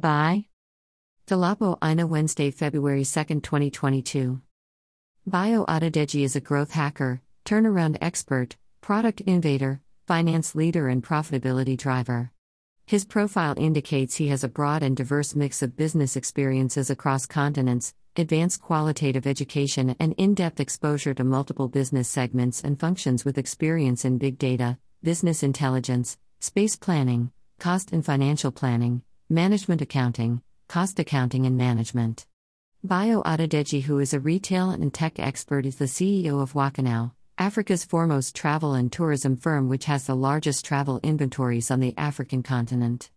Bye. Dolapo Aina Wednesday, February 2, 2022. Bayo Adedeji is a growth hacker, turnaround expert, product innovator, finance leader, and profitability driver. His profile indicates he has a broad and diverse mix of business experiences across continents, advanced qualitative education, and in depth exposure to multiple business segments and functions with experience in big data, business intelligence, space planning, cost and financial planning, management accounting, cost accounting, and management. Bayo Adedeji, who is a retail and tech expert, is the CEO of Wakanow, Africa's foremost travel and tourism firm, which has the largest travel inventories on the African continent.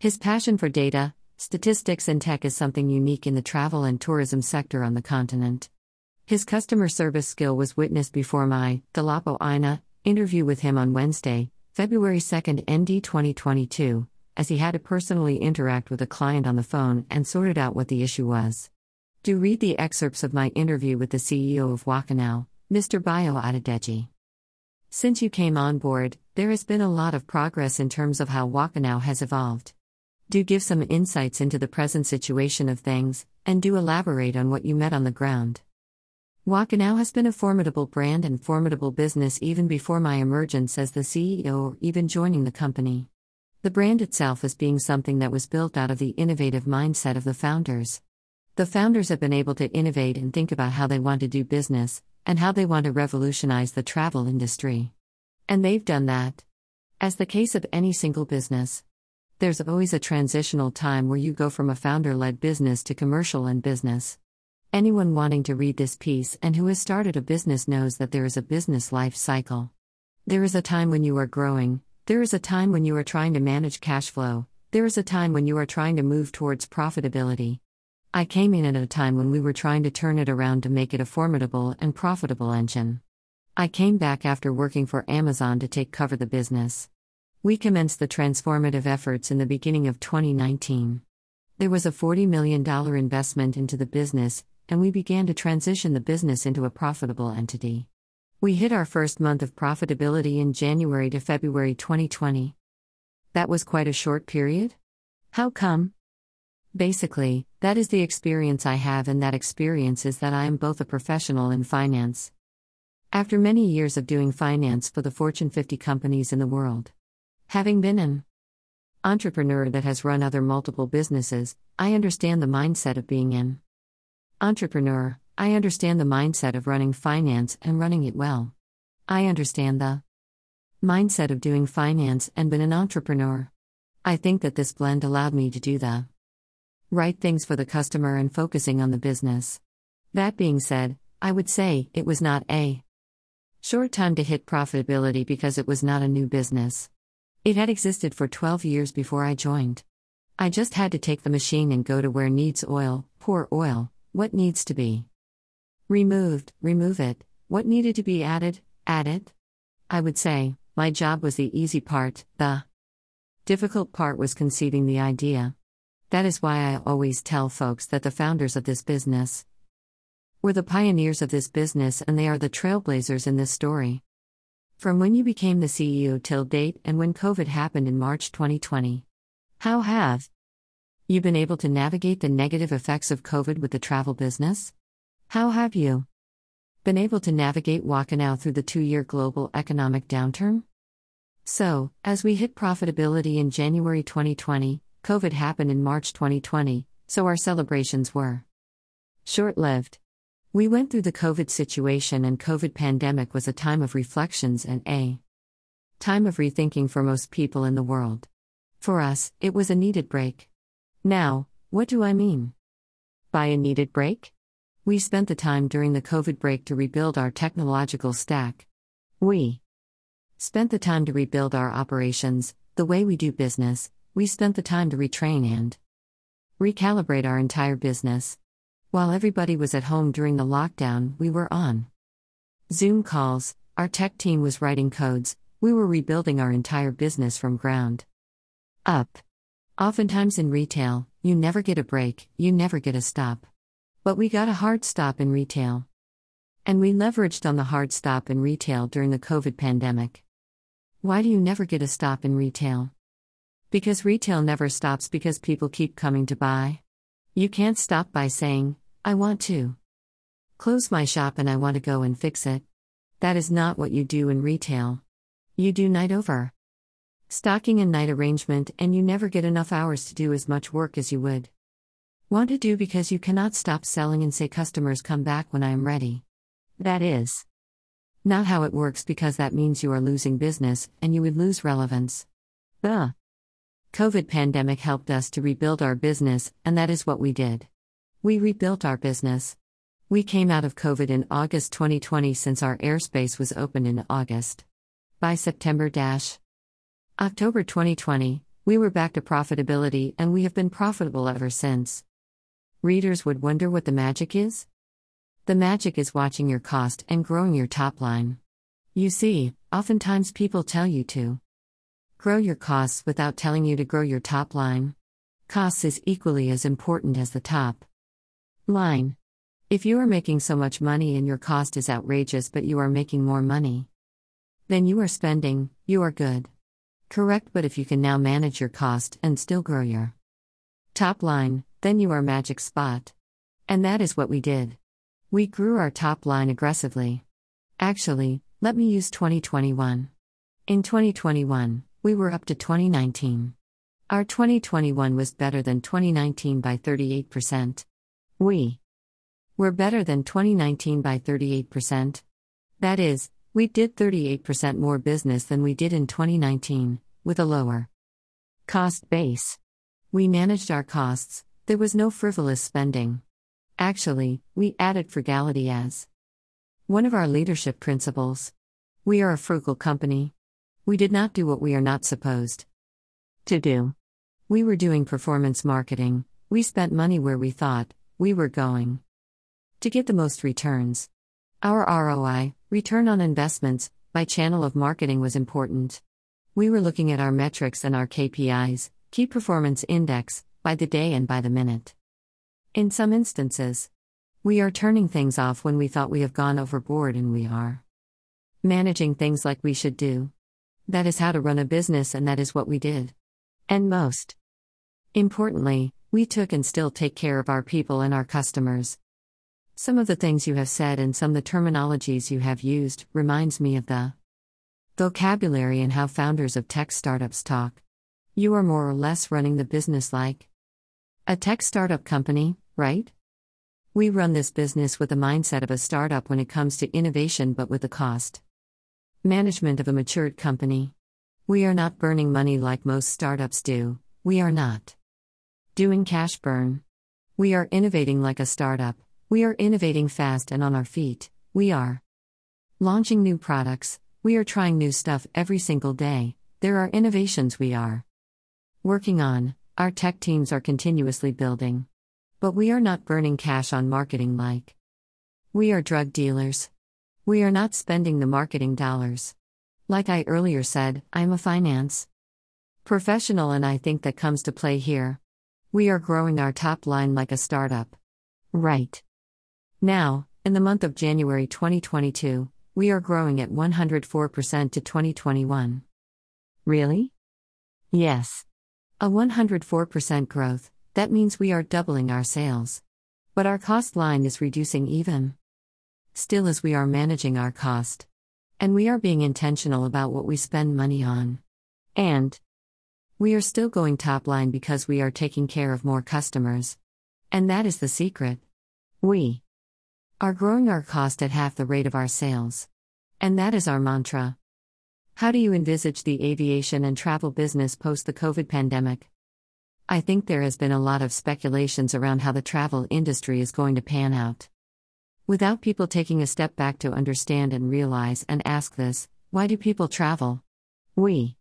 His passion for data, statistics, and tech is something unique in the travel and tourism sector on the continent. His customer service skill was witnessed before my, Dolapo Aina, interview with him on Wednesday, February 2, ND 2022 as he had to personally interact with a client on the phone and sorted out what the issue was. Do read the excerpts of my interview with the CEO of Wakanow, Mr. Bayo Adedeji. Since you came on board, there has been a lot of progress in terms of how Wakanow has evolved. Do give some insights into the present situation of things, and do elaborate on what you met on the ground. Wakanow has been a formidable brand and formidable business even before my emergence as the CEO or even joining the company. The brand itself is being something that was built out of the innovative mindset of the founders. The founders have been able to innovate and think about how they want to do business, and how they want to revolutionize the travel industry. And they've done that. As the case of any single business, there's always a transitional time where you go from a founder led business to commercial and business. Anyone wanting to read this piece and who has started a business knows that there is a business life cycle. There is a time when you are growing, there is a time when you are trying to manage cash flow, there is a time when you are trying to move towards profitability. I came in at a time when we were trying to turn it around to make it a formidable and profitable engine. I came back after working for Amazon to take cover the business. We commenced the transformative efforts in the beginning of 2019. There was a $40 million investment into the business, and we began to transition the business into a profitable entity. We hit our first month of profitability in January to February 2020. That was quite a short period? How come? Basically, that is the experience I have, and that experience is that I am both a professional in finance. After many years of doing finance for the Fortune 50 companies in the world, having been an entrepreneur that has run other multiple businesses, I understand the mindset of being an entrepreneur. I understand the mindset of running finance and running it well. I understand the mindset of doing finance and been an entrepreneur. I think that this blend allowed me to do the right things for the customer and focusing on the business. That being said, I would say it was not a short time to hit profitability because it was not a new business. It had existed for 12 years before I joined. I just had to take the machine and go to where needs oil, pour oil, what needs to be removed, remove it, what needed to be added, add it. I would say, my job was the easy part, the difficult part was conceiving the idea. That is why I always tell folks that the founders of this business were the pioneers of this business and they are the trailblazers in this story. From when you became the CEO till date and when COVID happened in March 2020. How have you been able to navigate the negative effects of COVID with the travel business? How have you been able to navigate Wakanow through the two year global economic downturn? So, as we hit profitability in January 2020, COVID happened in March 2020, so our celebrations were short lived. We went through the COVID situation, and COVID pandemic was a time of reflections and a time of rethinking for most people in the world. For us, it was a needed break. Now, what do I mean by a needed break? We spent the time during the COVID break to rebuild our technological stack. We spent the time to rebuild our operations, the way we do business. We spent the time to retrain and recalibrate our entire business. While everybody was at home during the lockdown, we were on Zoom calls, our tech team was writing codes, we were rebuilding our entire business from ground up. Oftentimes in retail, you never get a break, you never get a stop. But we got a hard stop in retail. And we leveraged on the hard stop in retail during the COVID pandemic. Why do you never get a stop in retail? Because retail never stops because people keep coming to buy. You can't stop by saying, I want to close my shop and I want to go and fix it. That is not what you do in retail. You do night over. Stocking and night arrangement, and you never get enough hours to do as much work as you would want to do because you cannot stop selling and say customers come back when I am ready. That is not how it works because that means you are losing business and you would lose relevance. The COVID pandemic helped us to rebuild our business, and that is what we did. We rebuilt our business. We came out of COVID in August 2020 since our airspace was open in August. By September dash October 2020, we were back to profitability and we have been profitable ever since. Readers would wonder what the magic is? The magic is watching your cost and growing your top line. You see, oftentimes people tell you to Grow your costs without telling you to grow your top line. Costs is equally as important as the top line. If you are making so much money and your cost is outrageous but you are making more money than you are spending, you are good. Correct, but if you can now manage your cost and still grow your top line, then you are magic spot. And that is what we did. We grew our top line aggressively. Actually, let me use 2021. In 2021, we were up to 2019. Our 2021 was better than 2019 by 38%. We were better than 2019 by 38%. That is, we did 38% more business than we did in 2019, with a lower cost base. We managed our costs, there was no frivolous spending. Actually, we added frugality as one of our leadership principles. We are a frugal company. We did not do what we are not supposed to do. We were doing performance marketing, we spent money where we thought we were going to get the most returns. Our ROI, return on investments, by channel of marketing was important. We were looking at our metrics and our KPIs, key performance index, by the day and by the minute. In some instances, we are turning things off when we thought we have gone overboard and we are managing things like we should do. That is how to run a business, and that is what we did. And most importantly, we took and still take care of our people and our customers. Some of the things you have said and some the terminologies you have used reminds me of the vocabulary and how founders of tech startups talk. You are more or less running the business like a tech startup company, right? We run this business with the mindset of a startup when it comes to innovation but with the cost. Management of a matured company. We are not burning money like most startups do, we are not doing cash burn. We are innovating like a startup, we are innovating fast and on our feet, we are launching new products, we are trying new stuff every single day, there are innovations we are working on, our tech teams are continuously building. But we are not burning cash on marketing like we are drug dealers. We are not spending the marketing dollars. Like I earlier said, I'm a finance professional and I think that comes to play here. We are growing our top line like a startup. Right. Now, in the month of January 2022, we are growing at 104% to 2021. Really? Yes. A 104% growth, that means we are doubling our sales. But our cost line is reducing even still as we are managing our cost. And we are being intentional about what we spend money on. And we are still going top line because we are taking care of more customers. And that is the secret. We are growing our cost at half the rate of our sales. And that is our mantra. How do you envisage the aviation and travel business post the COVID pandemic? I think there has been a lot of speculations around how the travel industry is going to pan out. Without people taking a step back to understand and realize and ask this why do people travel? We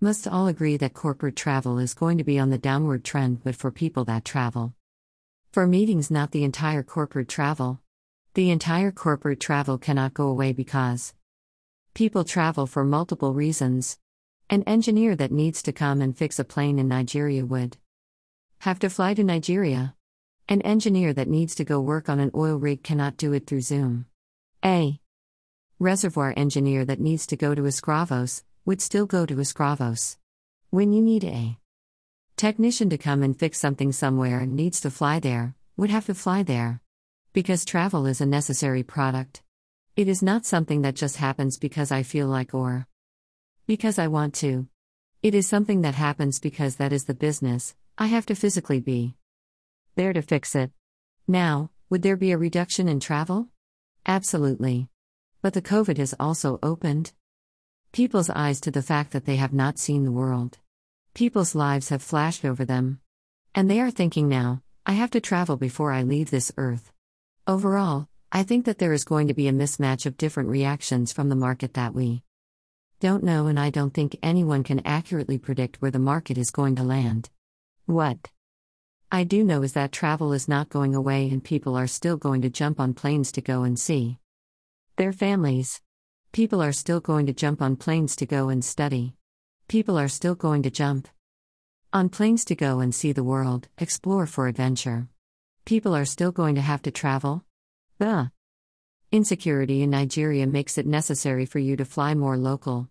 must all agree that corporate travel is going to be on the downward trend, but for people that travel. For meetings, not the entire corporate travel. The entire corporate travel cannot go away because people travel for multiple reasons. An engineer that needs to come and fix a plane in Nigeria would have to fly to Nigeria. An engineer that needs to go work on an oil rig cannot do it through Zoom. A reservoir engineer that needs to go to Escravos would still go to Escravos. When you need a technician to come and fix something somewhere and needs to fly there, would have to fly there. Because travel is a necessary product. It is not something that just happens because I feel like or because I want to. It is something that happens because that is the business, I have to physically be there to fix it. Now, would there be a reduction in travel? Absolutely. But the COVID has also opened people's eyes to the fact that they have not seen the world. People's lives have flashed over them. And they are thinking now, I have to travel before I leave this earth. Overall, I think that there is going to be a mismatch of different reactions from the market that we don't know, and I don't think anyone can accurately predict where the market is going to land. What I do know is that travel is not going away and people are still going to jump on planes to go and see their families. People are still going to jump on planes to go and study. People are still going to jump on planes to go and see the world, explore for adventure. People are still going to have to travel. The insecurity in Nigeria makes it necessary for you to fly more local.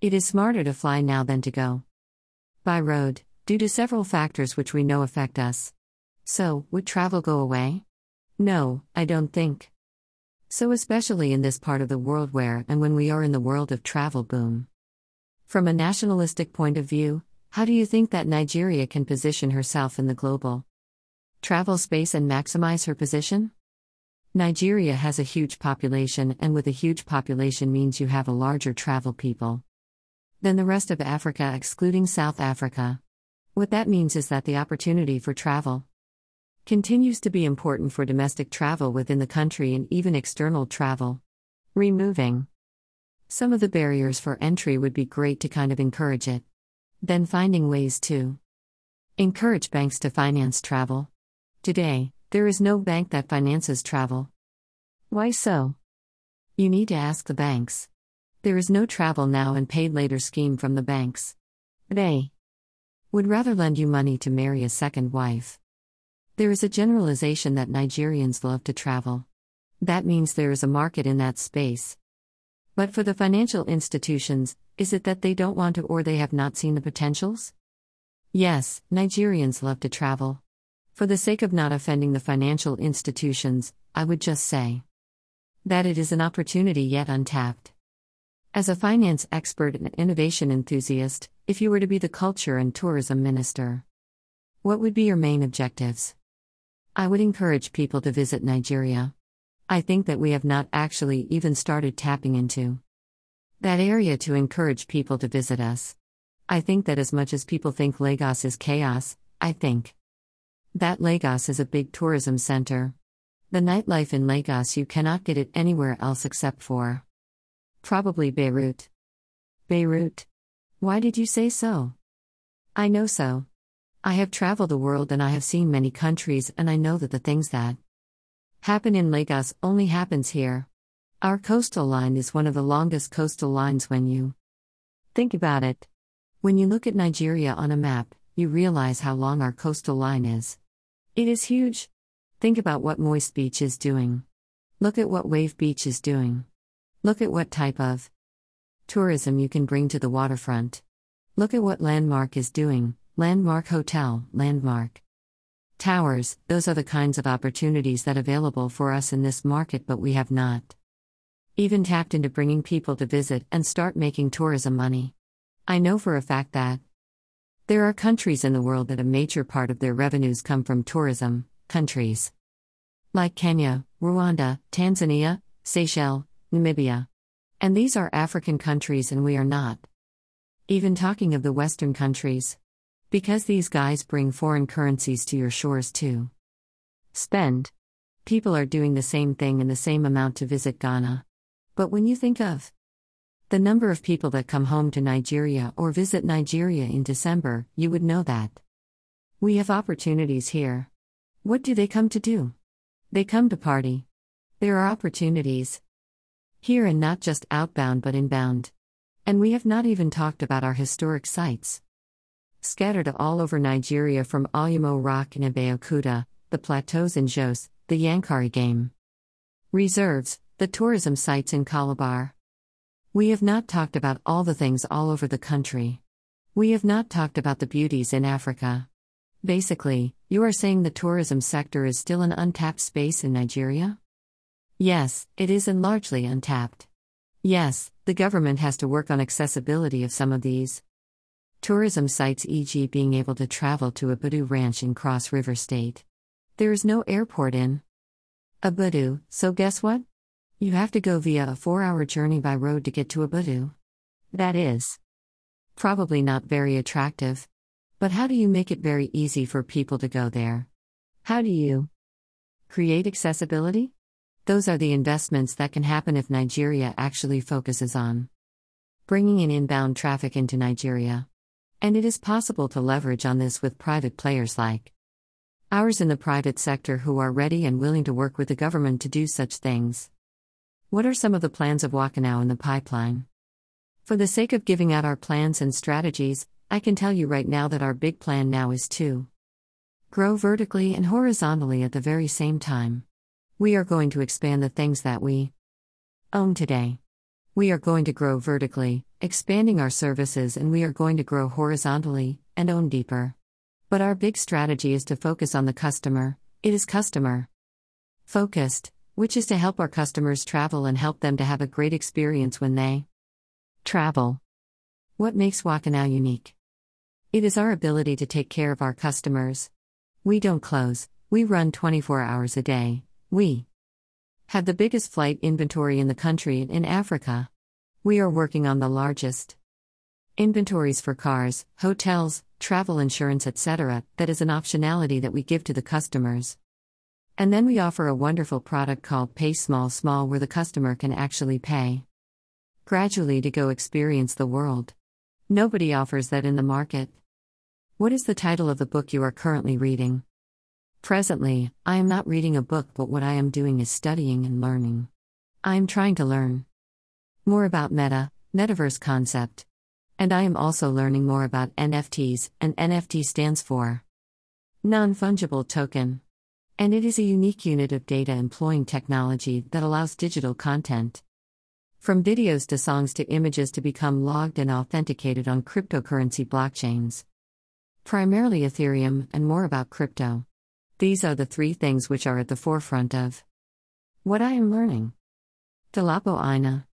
It is smarter to fly now than to go by road due to several factors which we know affect us. So, would travel go away? No, I don't think. So, especially in this part of the world where and when we are in the world of travel boom. From a nationalistic point of view, how do you think that Nigeria can position herself in the global travel space and maximize her position? Nigeria has a huge population, and with a huge population means you have a larger travel people than the rest of Africa, excluding South Africa. What that means is that the opportunity for travel continues to be important for domestic travel within the country and even external travel. Removing some of the barriers for entry would be great to kind of encourage it. Then finding ways to encourage banks to finance travel. Today, there is no bank that finances travel. Why so? You need to ask the banks. There is no travel now and paid later scheme from the banks. They would rather lend you money to marry a second wife. There is a generalization that Nigerians love to travel. That means there is a market in that space. But for the financial institutions, is it that they don't want to or they have not seen the potentials? Yes, Nigerians love to travel. For the sake of not offending the financial institutions, I would just say that it is an opportunity yet untapped. As a finance expert and innovation enthusiast, if you were to be the culture and tourism minister, what would be your main objectives? I would encourage people to visit Nigeria. I think that we have not actually even started tapping into that area to encourage people to visit us. I think that as much as people think Lagos is chaos, I think that Lagos is a big tourism center. The nightlife in Lagos, you cannot get it anywhere else except for Probably Beirut. Beirut. Why did you say so? I know so. I have traveled the world and I have seen many countries, and I know that the things that happen in Lagos only happens here. Our coastal line is one of the longest coastal lines when you think about it. When you look at Nigeria on a map, you realize how long our coastal line is. It is huge. Think about what Moist Beach is doing. Look at what Wave Beach is doing. Look at what type of tourism you can bring to the waterfront. Look at what Landmark is doing Landmark Hotel, Landmark Towers, those are the kinds of opportunities that are available for us in this market, but we have not even tapped into bringing people to visit and start making tourism money. I know for a fact that there are countries in the world that a major part of their revenues come from tourism, countries like Kenya, Rwanda, Tanzania, Seychelles, Namibia. And these are African countries, and we are not. Even talking of the Western countries. Because these guys bring foreign currencies to your shores too. Spend. People are doing the same thing in the same amount to visit Ghana. But when you think of the number of people that come home to Nigeria or visit Nigeria in December, you would know that. We have opportunities here. What do they come to do? They come to party. There are opportunities. Here and not just outbound but inbound. And we have not even talked about our historic sites. Scattered all over Nigeria from Olumo Rock in Abeokuta, the plateaus in Jos, the Yankari Game reserves, the tourism sites in Calabar. We have not talked about all the things all over the country. We have not talked about the beauties in Africa. Basically, you are saying the tourism sector is still an untapped space in Nigeria? Yes, it is and largely untapped. Yes, the government has to work on accessibility of some of these. Tourism sites, e.g., being able to travel to Obudu Ranch in Cross River State. There is no airport in Abudu, so guess what? You have to go via a four hour journey by road to get to Obudu. That is probably not very attractive. But how do you make it very easy for people to go there? How do you create accessibility? Those are the investments that can happen if Nigeria actually focuses on bringing in inbound traffic into Nigeria. And it is possible to leverage on this with private players like ours in the private sector who are ready and willing to work with the government to do such things. What are some of the plans of Wakanow in the pipeline? For the sake of giving out our plans and strategies, I can tell you right now that our big plan now is to grow vertically and horizontally at the very same time. We are going to expand the things that we own today. We are going to grow vertically, expanding our services, and we are going to grow horizontally and own deeper. But our big strategy is to focus on the customer. It is customer focused, which is to help our customers travel and help them to have a great experience when they Travel. What makes Wakanow unique? It is our ability to take care of our customers. We don't close, we run 24 hours a day. We have the biggest flight inventory in the country and in Africa. We are working on the largest inventories for cars, hotels, travel insurance, etc. That is an optionality that we give to the customers. And then we offer a wonderful product called Pay Small Small where the customer can actually pay gradually to go experience the world. Nobody offers that in the market. What is the title of the book you are currently reading? Presently, I am not reading a book, but what I am doing is studying and learning. I am trying to learn more about meta, metaverse concept. And I am also learning more about NFTs, and NFT stands for non fungible token. And it is a unique unit of data employing technology that allows digital content from videos to songs to images to become logged and authenticated on cryptocurrency blockchains. Primarily Ethereum and more about crypto. These are the three things which are at the forefront of what I am learning. Dolapo Aina